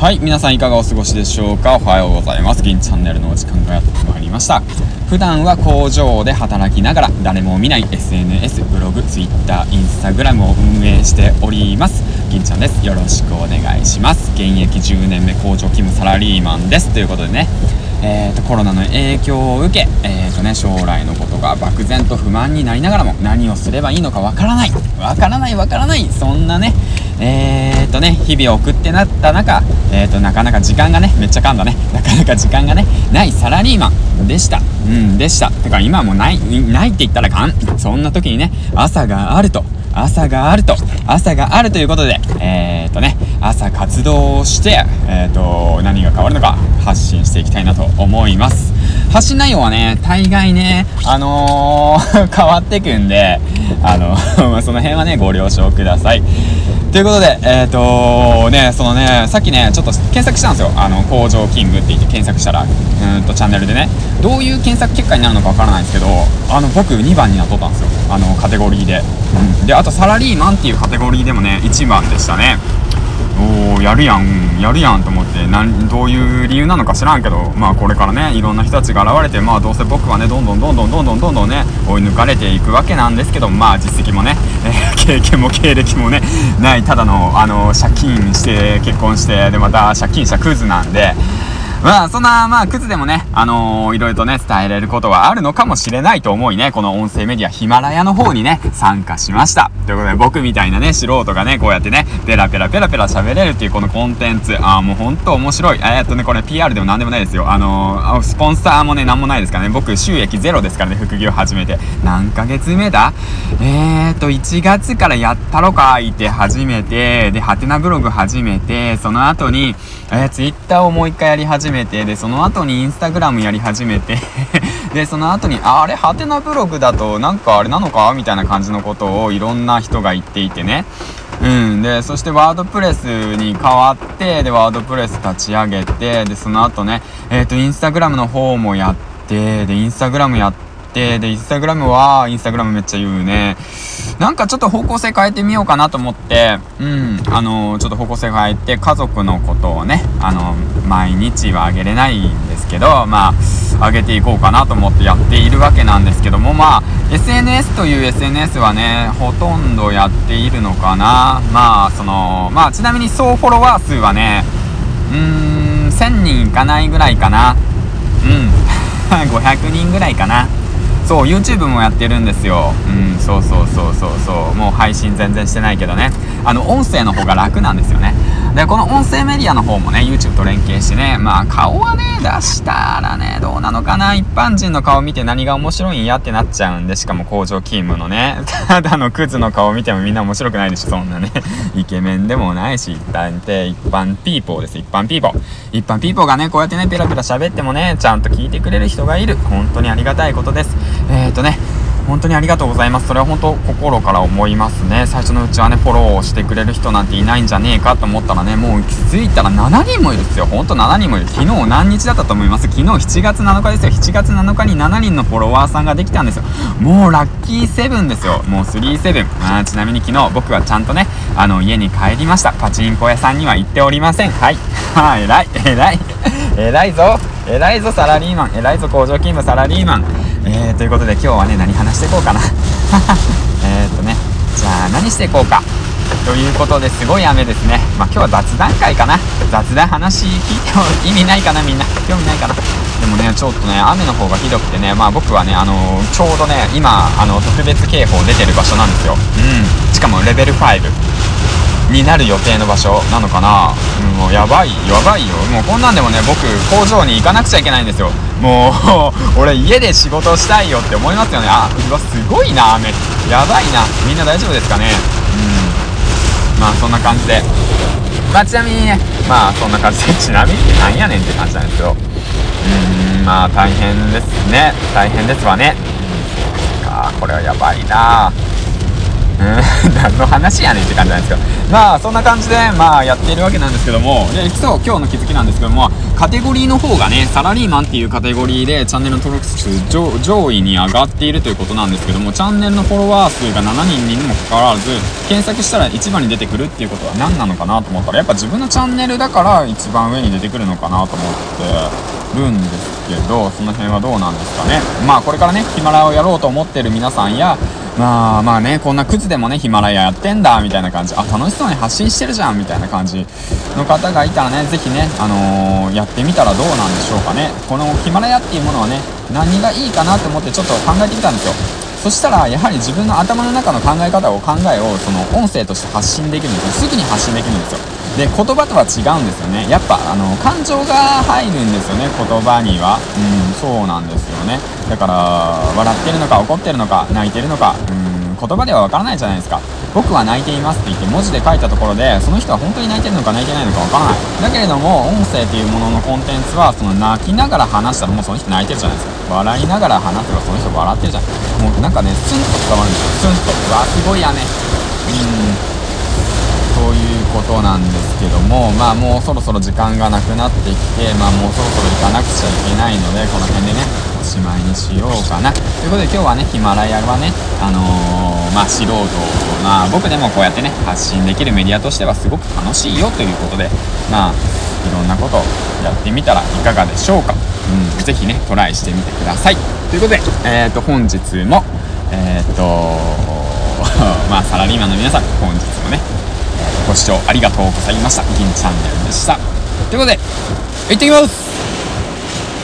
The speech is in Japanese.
はい、皆さんいかがお過ごしでしょうか？おはようございます。銀チャンネルのお時間がやってまいりました。普段は工場で働きながら誰も見ない SNS、ブログ、Twitter、Instagram を運営しております。銀ちゃんです。よろしくお願いします。現役10年目工場勤務サラリーマンです。ということでね、えーと、コロナの影響を受け、えーとね、将来のことが漠然と不満になりながらも何をすればいいのかわからないわからないわからないそんなねえーとね日々を送ってなった中、えーとなかなか時間がねめっちゃ噛んだね。なかなか時間がねないサラリーマンでした。うんでした。てか今もないないって言ったらかんそんな時にね朝があると。朝があると、朝があるということで、えー、とね、朝活動をして、えー、と、何が変わるのか発信していきたいなと思います。発信内容はね、大概ね、あのー、変わってくんで、あの その辺はね、ご了承ください。ということで、えっ、ー、とね、そのね、さっきね、ちょっと検索したんですよ。あの、工場キングって言って検索したら、うんとチャンネルでね、どういう検索結果になるのかわからないんですけど、あの、僕2番になっとったんですよ。あの、カテゴリーで。うん。で、あと、サラリーマンっていうカテゴリーでもね、1番でしたね。おーやるやん。やるやんと思ってなんどういう理由なのか知らんけどまあこれからねいろんな人たちが現れてまあどうせ僕はねどんどんどんどんどんどんどんどんね追い抜かれていくわけなんですけどまあ実績もね、えー、経験も経歴もねないただのあの借金して結婚してでまた借金したクズなんでまあ、そんな、まあ、クズでもね、あのー、いろいろとね、伝えれることはあるのかもしれないと思いね、この音声メディアヒマラヤの方にね、参加しました。ということで、僕みたいなね、素人がね、こうやってね、ペラペラペラペラ喋れるっていうこのコンテンツ、ああ、もうほんと面白い。え、っとね、これ PR でも何でもないですよ。あのー、スポンサーもね、なんもないですからね、僕収益ゼロですからね、副業始めて。何ヶ月目だ？えー、っと、1月からやったろか、いて始めて、で、ハテナブログ始めて、その後に、えー、ツイッターをもう一回やり始めめて、で、その後にインスタグラムやり始めて で、その後に、あ、あれ、ハテナブログだと、なんかあれなのか？みたいな感じのことをいろんな人が言っていてね。うん。で、そしてワードプレスに変わって、で、ワードプレス立ち上げて、で、その後ね、えっ、ー、と、インスタグラムの方もやって、で、インスタグラムやって、で、インスタグラムは、インスタグラムめっちゃ言うね。なんかちょっと方向性変えてみようかなと思って、うん、あのちょっと方向性変えて、家族のことをね、あの毎日はあげれないんですけど、まあ、上げていこうかなと思ってやっているわけなんですけども、まあ、SNS という SNS はね、ほとんどやっているのかな。まあ、その、まあ、ちなみに総フォロワー数はね、うーん、1000人いかないぐらいかな。うん、500人ぐらいかな。そう YouTube もやってるんですよ。うんそうそうそうそうそう。もう配信全然してないけどね。あの音声の方が楽なんですよね。でこの音声メディアの方もね YouTube と連携してねまあ顔はね出したらねどうかな一般人の顔見て何が面白いんやってなっちゃうんでしかも工場勤務のね。ただのクズの顔見てもみんな面白くないでしょそんなね。イケメンでもないし一般って一般ピーポーです。一般ピーポー。一般ピーポーがねこうやってねペラペラ喋ってもねちゃんと聞いてくれる人がいる。本当にありがたいことです。えっ、ー、とね本当にありがとうございます。それは本当心から思いますね。最初のうちはね、フォローしてくれる人なんていないんじゃねえかと思ったらね、もう気づいたら7人もいるっすよ。ほんと7人もいる。昨日何日だったと思います？昨日7月7日ですよ。7月7日に7人のフォロワーさんができたんですよ。もうラッキーセブンですよ。もう37。あちなみに昨日僕はちゃんとね、あの、家に帰りました。パチンコ屋さんには行っておりません。はい。はい、偉い、偉い。偉いぞ。偉いぞ、サラリーマン。偉いぞ、工場勤務サラリーマン。ー、ということで今日はね、何話していこうかな。えっとね、じゃあ何していこうか。ということですごい雨ですね。まあ今日は雑談会かな。雑談話聞いても意味ないかなみんな。興味ないかな。でもね、ちょっとね、雨の方がひどくてね、まあ僕はね、あのー、ちょうどね、今、あの、特別警報出てる場所なんですよ。うん。しかもレベル5。になる予定の場所なのかな、うん、もうやばいやばいよもうこんなんでもね僕工場に行かなくちゃいけないんですよもう俺家で仕事したいよって思いますよね。あうわすごいな雨。やばいな。みんな大丈夫ですかね？うん。まあそんな感じで。まあちなみにねまあそんな感じで。ちなみにってなんやねんって感じなんですけど。うんまあ大変ですね。大変ですわね。うん。かこれはやばいな。何の話やねんって感じなんですけど。まあそんな感じでまあやっているわけなんですけども。でそう今日の気づきなんですけどもカテゴリーの方がねサラリーマンっていうカテゴリーでチャンネルの登録数上上位に上がっているということなんですけどもチャンネルのフォロワー数が7人にもかかわらず検索したら一番に出てくるっていうことは何なのかなと思ったらやっぱ自分のチャンネルだから一番上に出てくるのかなと思ってるんですけどその辺はどうなんですかね。まあこれからねヒマラをやろうと思ってる皆さんやまあまあねこんなクズでもねヒマラヤやってんだみたいな感じ。あ楽しそうに発信してるじゃんみたいな感じの方がいたらね是非ねあのー、やってみたらどうなんでしょうかね。このヒマラヤっていうものはね何がいいかなと思ってちょっと考えてみたんですよ。そしたらやはり自分の頭の中の考え方を考えをその音声として発信できるんですよ。すぐに発信できるんですよ。で言葉とは違うんですよね。やっぱあの感情が入るんですよね言葉には。うんそうなんですよね。だから笑ってるのか怒ってるのか泣いてるのかうん言葉ではわからないじゃないですか。僕は泣いていますって言って文字で書いたところでその人は本当に泣いてるのか泣いてないのかわからない。だけれども音声っていうもののコンテンツはその泣きながら話したらもうその人泣いてるじゃないですか。笑いながら話せばその人笑ってるじゃん。もうなんかねスンと伝わるんですよ。スンと。うわすごいやねうん。ことなんですけどもまあもうそろそろ時間がなくなってきてまあもうそろそろ行かなくちゃいけないのでこの辺でねおしまいにしようかな。ということで今日はねヒマラヤはねあのー、まあ素人まあ僕でもこうやってね発信できるメディアとしてはすごく楽しいよということでまあいろんなことをやってみたらいかがでしょうか。うん、ぜひねトライしてみてください。ということで、えーと、本日もえっ、ー、と まあサラリーマンの皆さん本日もねご視聴ありがとうございました。銀チャンネルでした。ということで行ってきます。